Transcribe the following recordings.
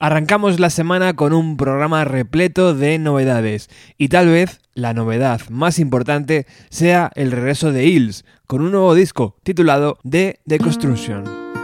Arrancamos la semana con un programa repleto de novedades y tal vez la novedad más importante sea el regreso de Hills con un nuevo disco titulado The Deconstruction.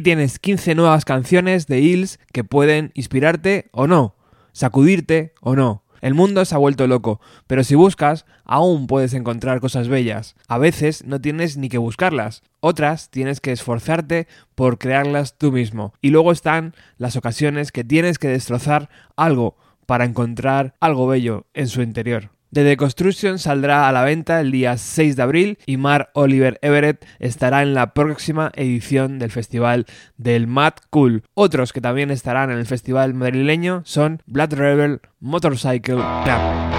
Tienes 15 nuevas canciones de Hills que pueden inspirarte o no, sacudirte o no. El mundo se ha vuelto loco, pero si buscas, aún puedes encontrar cosas bellas. A veces no tienes ni que buscarlas, otras tienes que esforzarte por crearlas tú mismo. Y luego están las ocasiones que tienes que destrozar algo para encontrar algo bello en su interior. The Deconstruction saldrá a la venta el día 6 de abril y Mar Oliver Everett estará en la próxima edición del festival del Mad Cool. Otros que también estarán en el festival madrileño son Blood Rebel Motorcycle Club.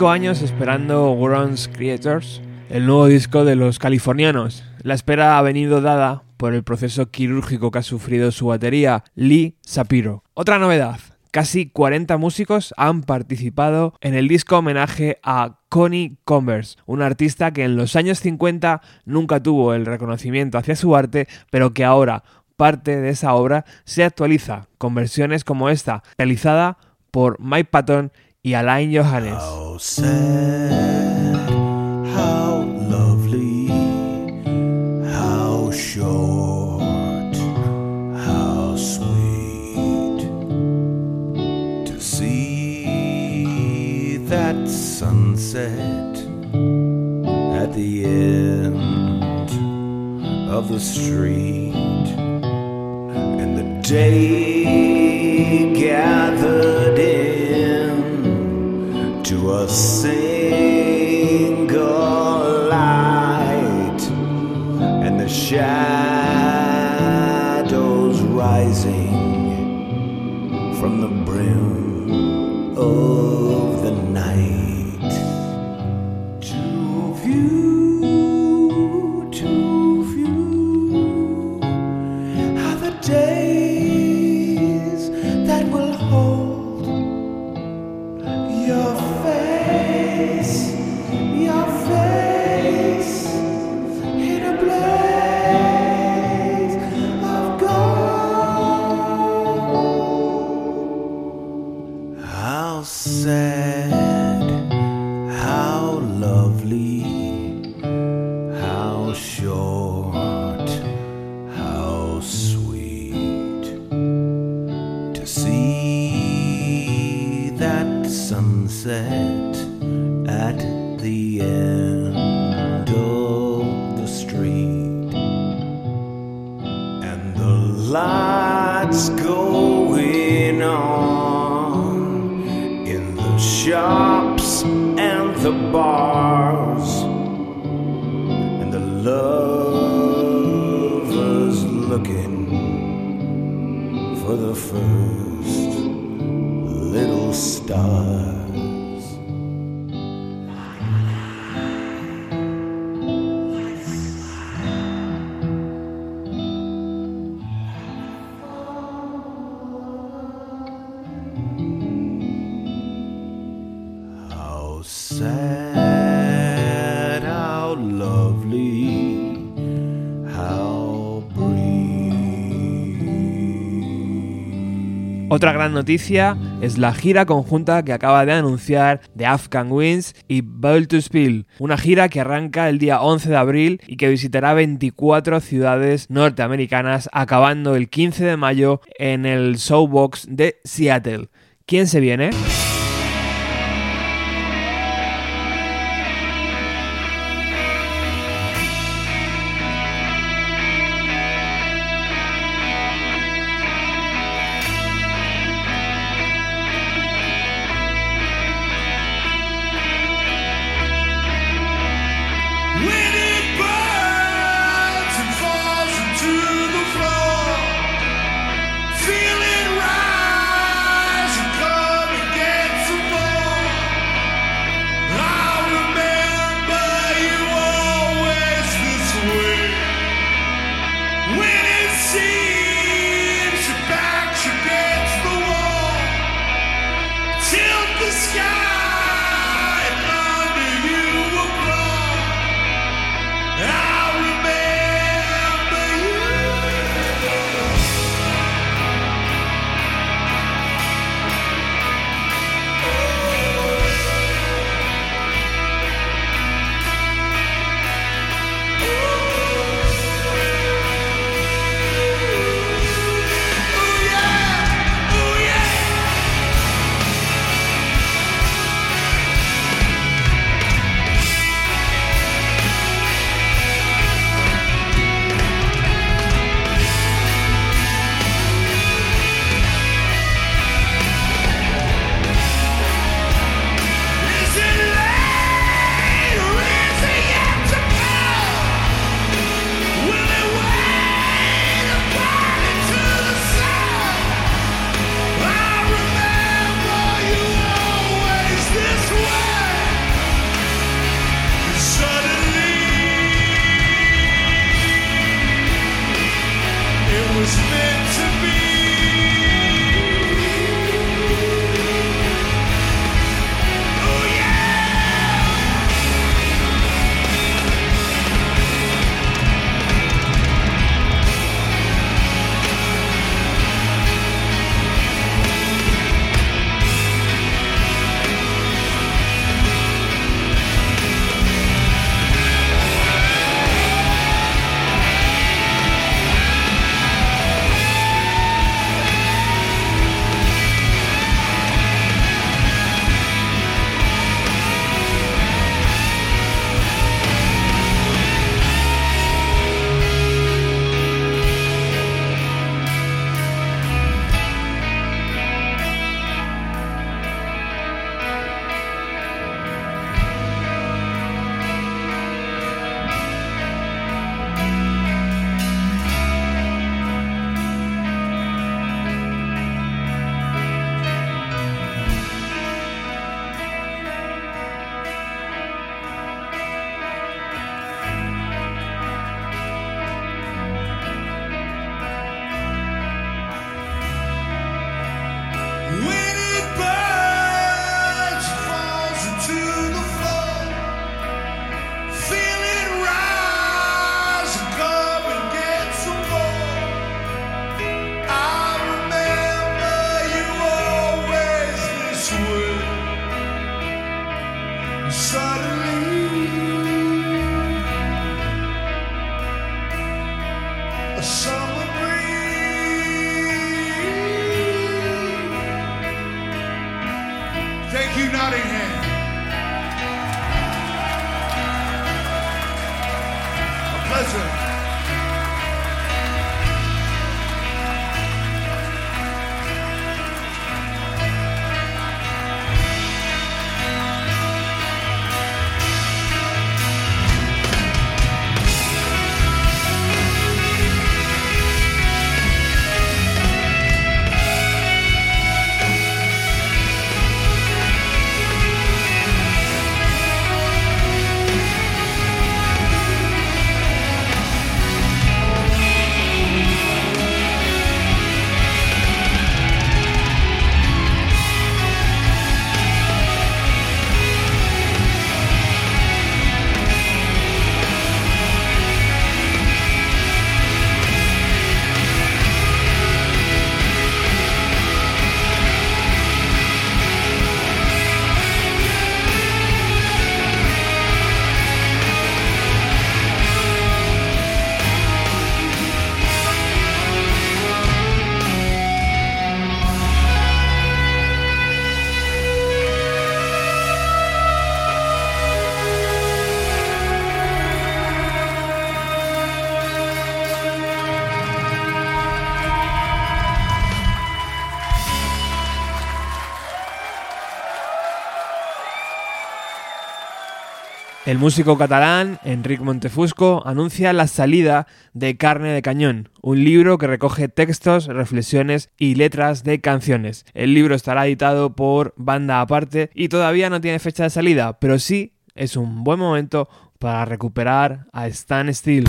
Cinco años esperando Grounds Creators, el nuevo disco de los californianos. La espera ha venido dada por el proceso quirúrgico que ha sufrido su batería, Lee Sapiro. Otra novedad, casi 40 músicos han participado en el disco homenaje a Connie Converse, una artista que en los años 50 nunca tuvo el reconocimiento hacia su arte, pero que ahora parte de esa obra se actualiza con versiones como esta, realizada por Mike Patton y Alain Johannes. How sad, how lovely, how short, how sweet to see that sunset at the end of the street and the day to going on in the shops and the bars and the lovers looking for the first little stars. Otra gran noticia es la gira conjunta que acaba de anunciar The Afghan Winds y Bowl to Spill, una gira que arranca el día 11 de abril y que visitará 24 ciudades norteamericanas, acabando el 15 de mayo en el Showbox de Seattle. ¿Quién se viene? Suddenly, El músico catalán Enric Montefusco anuncia la salida de Carne de Cañón, un libro que recoge textos, reflexiones y letras de canciones. El libro estará editado por Banda Aparte y todavía no tiene fecha de salida, pero sí es un buen momento para recuperar a Stan Steel.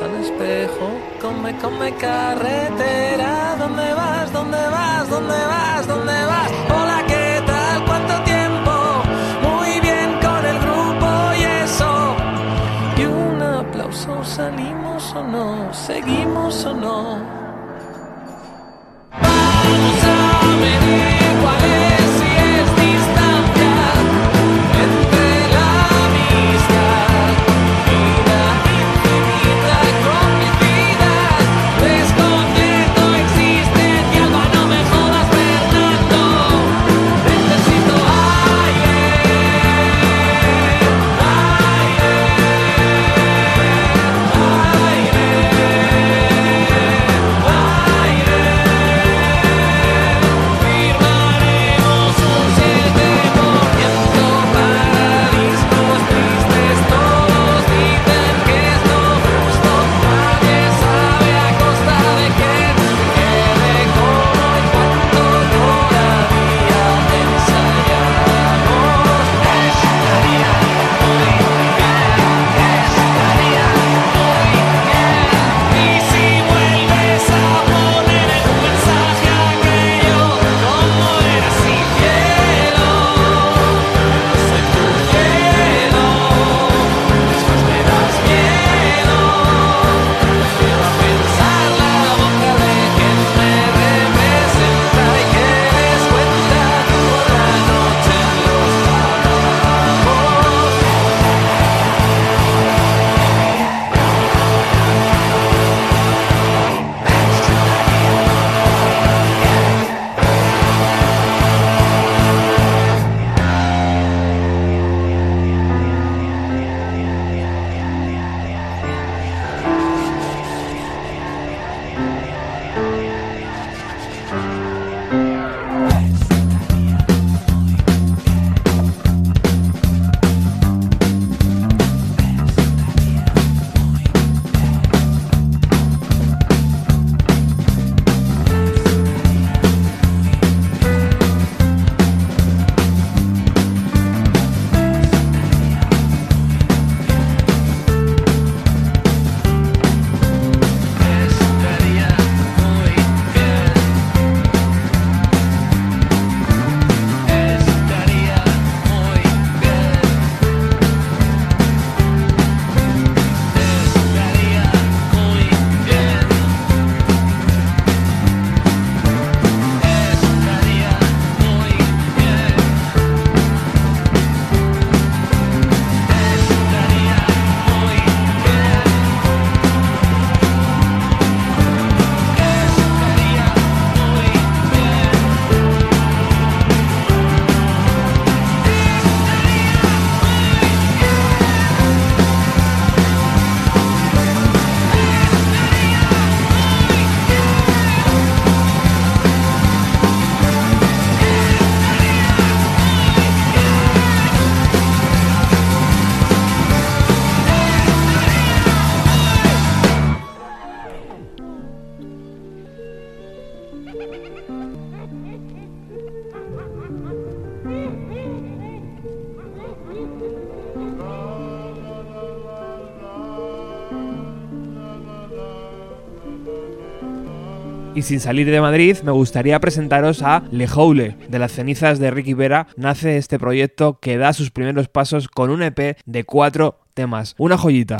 Al espejo, come, come carretera, ¿dónde vas? ¿Dónde vas? ¿Dónde vas? ¿Dónde vas? Hola, ¿qué tal? ¿Cuánto tiempo? Muy bien con el grupo y eso. Y un aplauso, ¿salimos o no? ¿Seguimos o no? Y sin salir de Madrid, me gustaría presentaros a Le Houle. De las cenizas de Ricky Vera nace este proyecto que da sus primeros pasos con un EP de cuatro temas. Una joyita.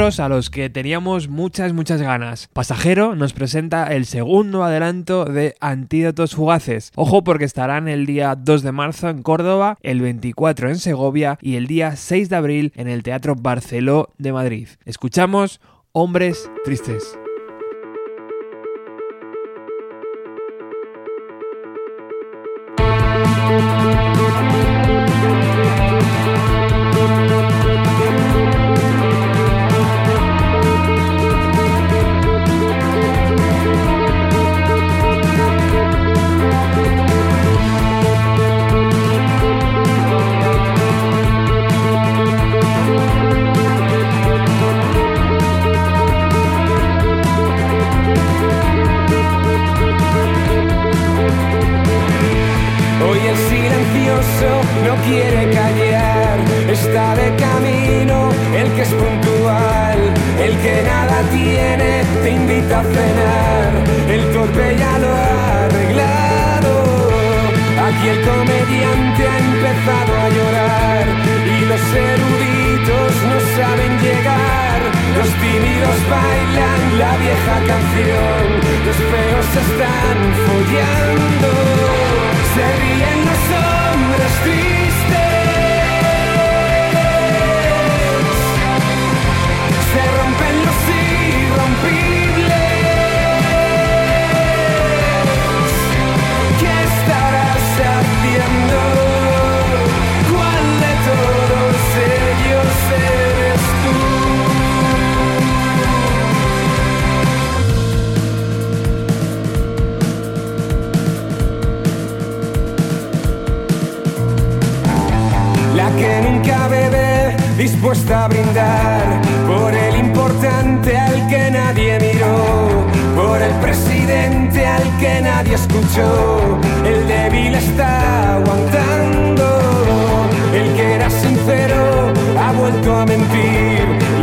A los que teníamos muchas, muchas ganas. Pasajero nos presenta el segundo adelanto de Antídotos Fugaces. Ojo porque estarán el día 2 de marzo en Córdoba, el 24 en Segovia y el día 6 de abril en el Teatro Barceló de Madrid. Escuchamos Hombres Tristes.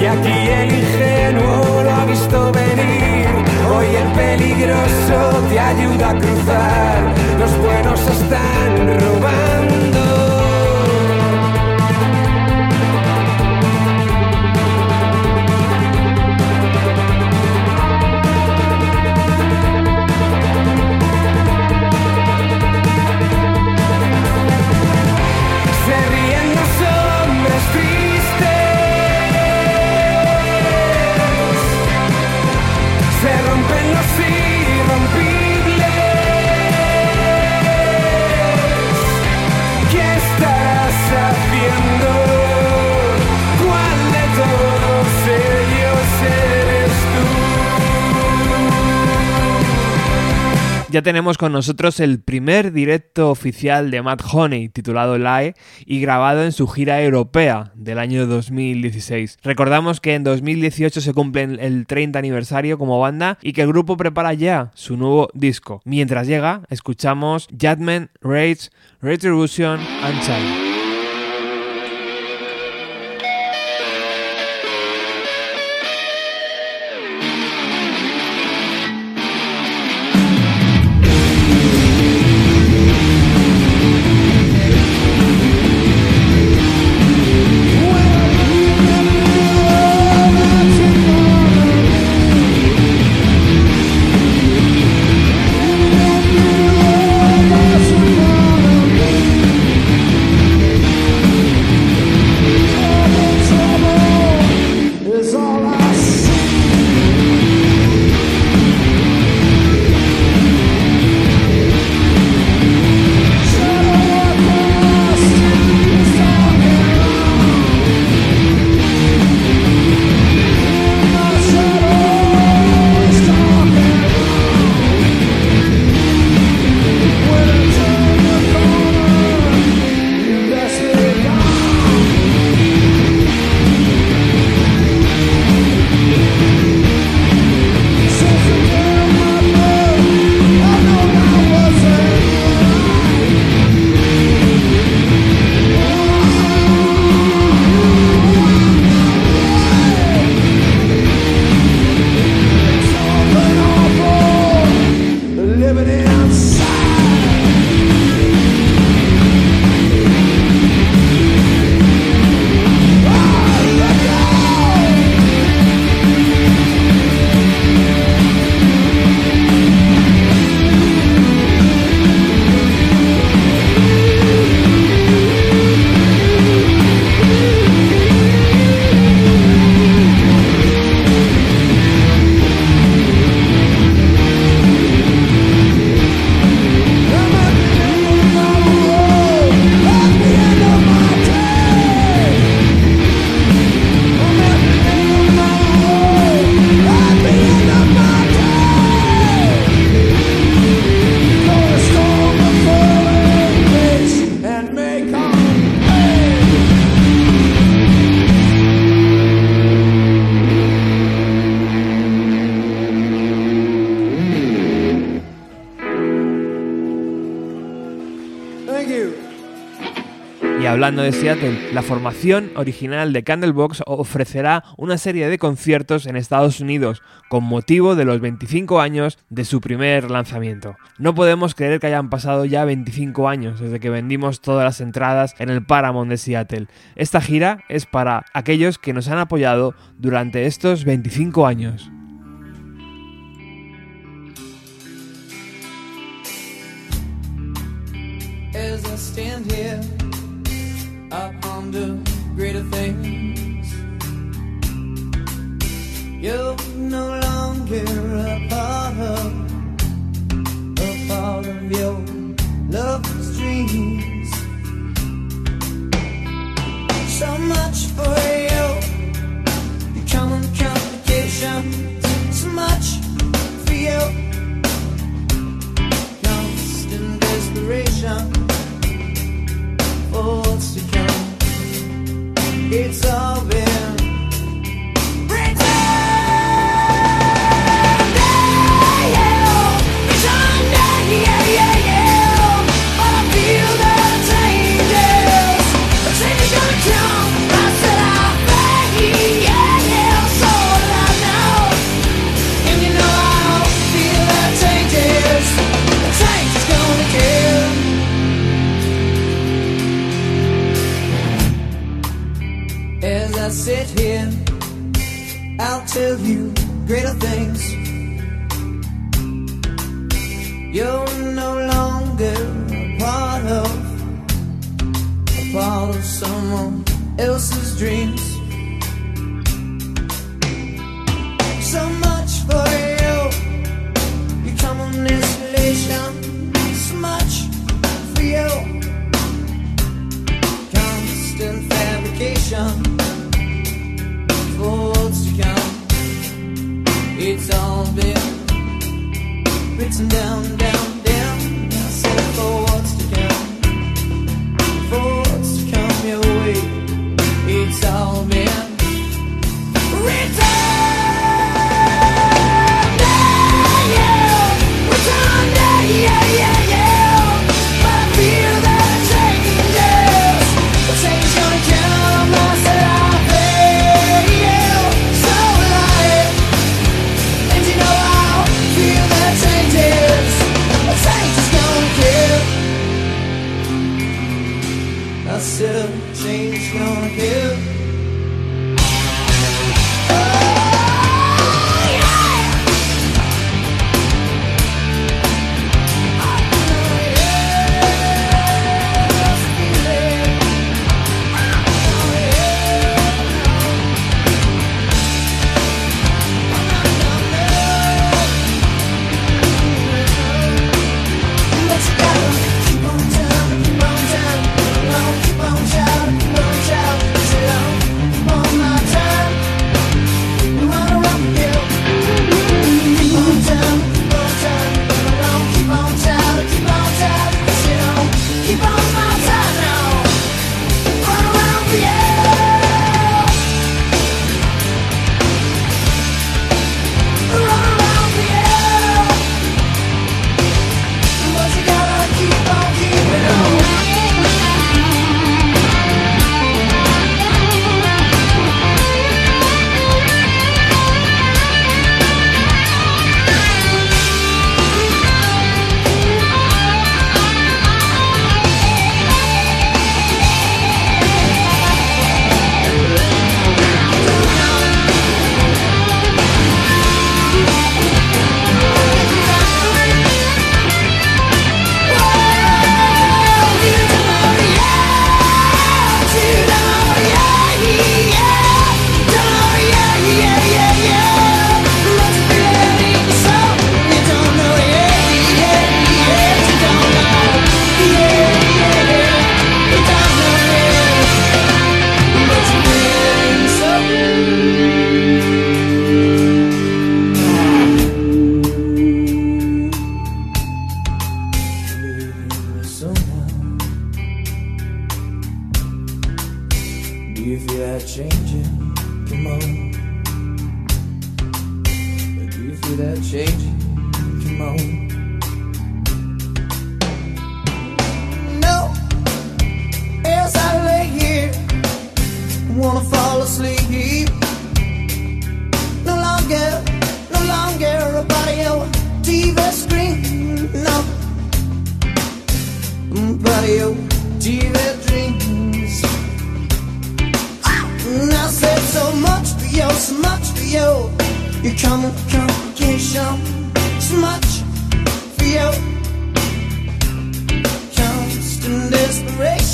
Y aquí el ingenuo lo ha visto venir. Hoy el peligroso te ayuda a cruzar, los buenos están Ya tenemos con nosotros el primer directo oficial de Matt Honey, titulado Lie, y grabado en su gira europea del año 2016. Recordamos que en 2018 se cumple el 30 aniversario como banda y que el grupo prepara ya su nuevo disco. Mientras llega, escuchamos Judgment, Rage, Retribution and Child. Hablando de Seattle, la formación original de Candlebox ofrecerá una serie de conciertos en Estados Unidos con motivo de los 25 años de su primer lanzamiento. No podemos creer que hayan pasado ya 25 años desde que vendimos todas las entradas en el Paramount de Seattle. Esta gira es para aquellos que nos han apoyado durante estos 25 años. I ponder greater things. You're no longer a part of, a part of your love's dreams. So much for you, common complications. So much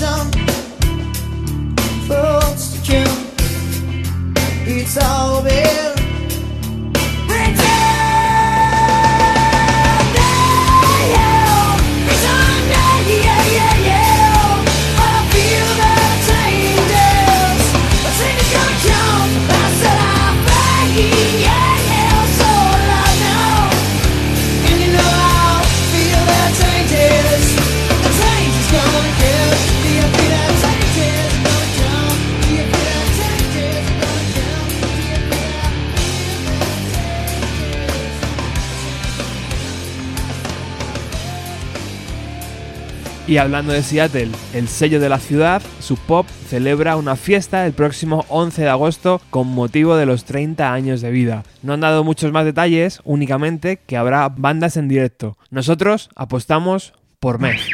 some to kill. It's all been Y hablando de Seattle, el sello de la ciudad, Sub Pop, celebra una fiesta el próximo 11 de agosto con motivo de los 30 años de vida. No han dado muchos más detalles, únicamente que habrá bandas en directo. Nosotros apostamos por mes.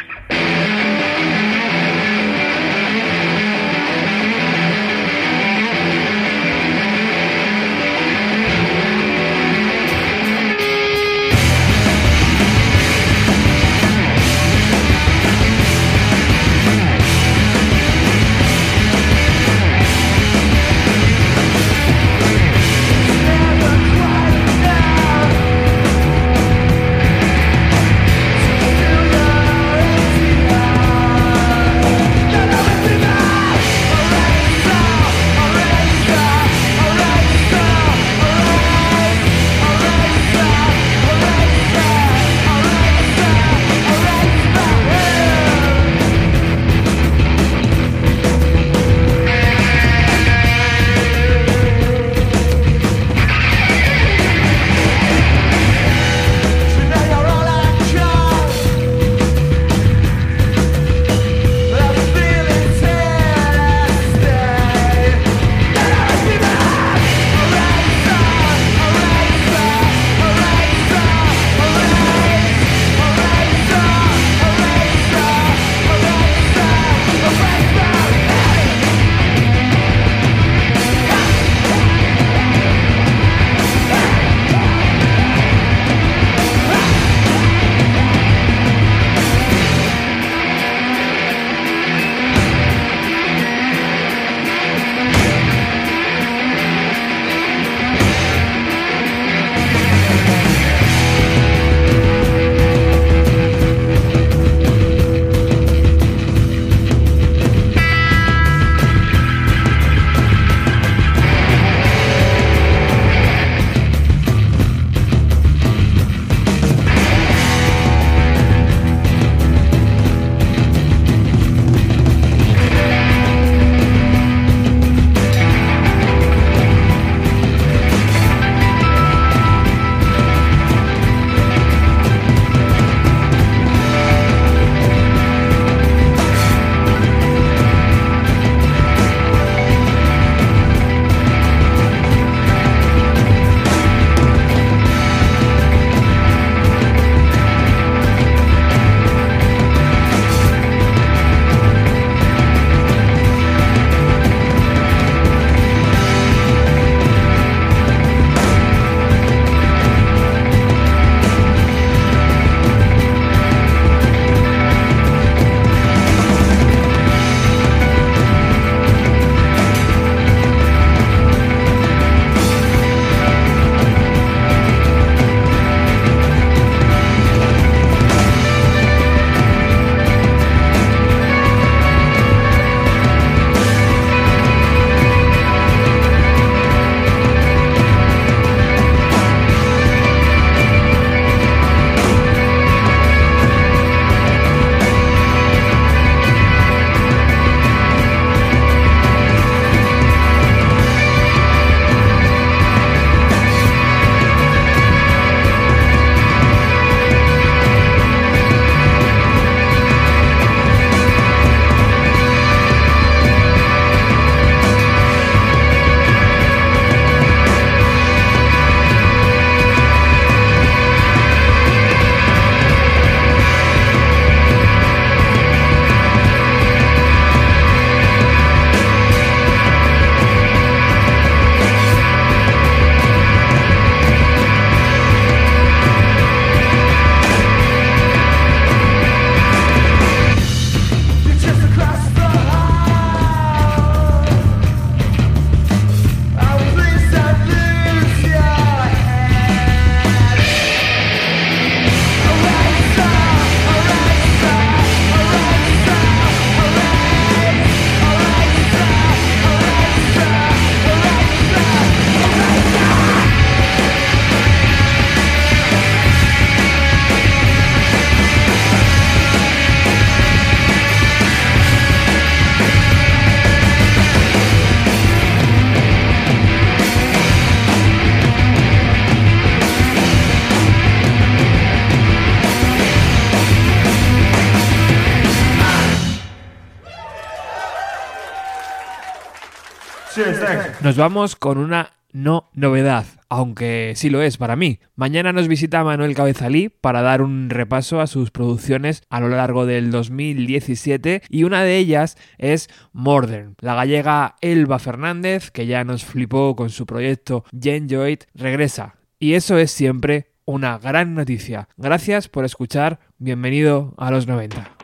Nos vamos con una no novedad, aunque sí lo es para mí. Mañana nos visita Manuel Cabezalí para dar un repaso a sus producciones a lo largo del 2017 y una de ellas es Modern. La gallega Elba Fernández, que ya nos flipó con su proyecto Genjoid, regresa. Y eso es siempre una gran noticia. Gracias por escuchar. Bienvenido a los 90.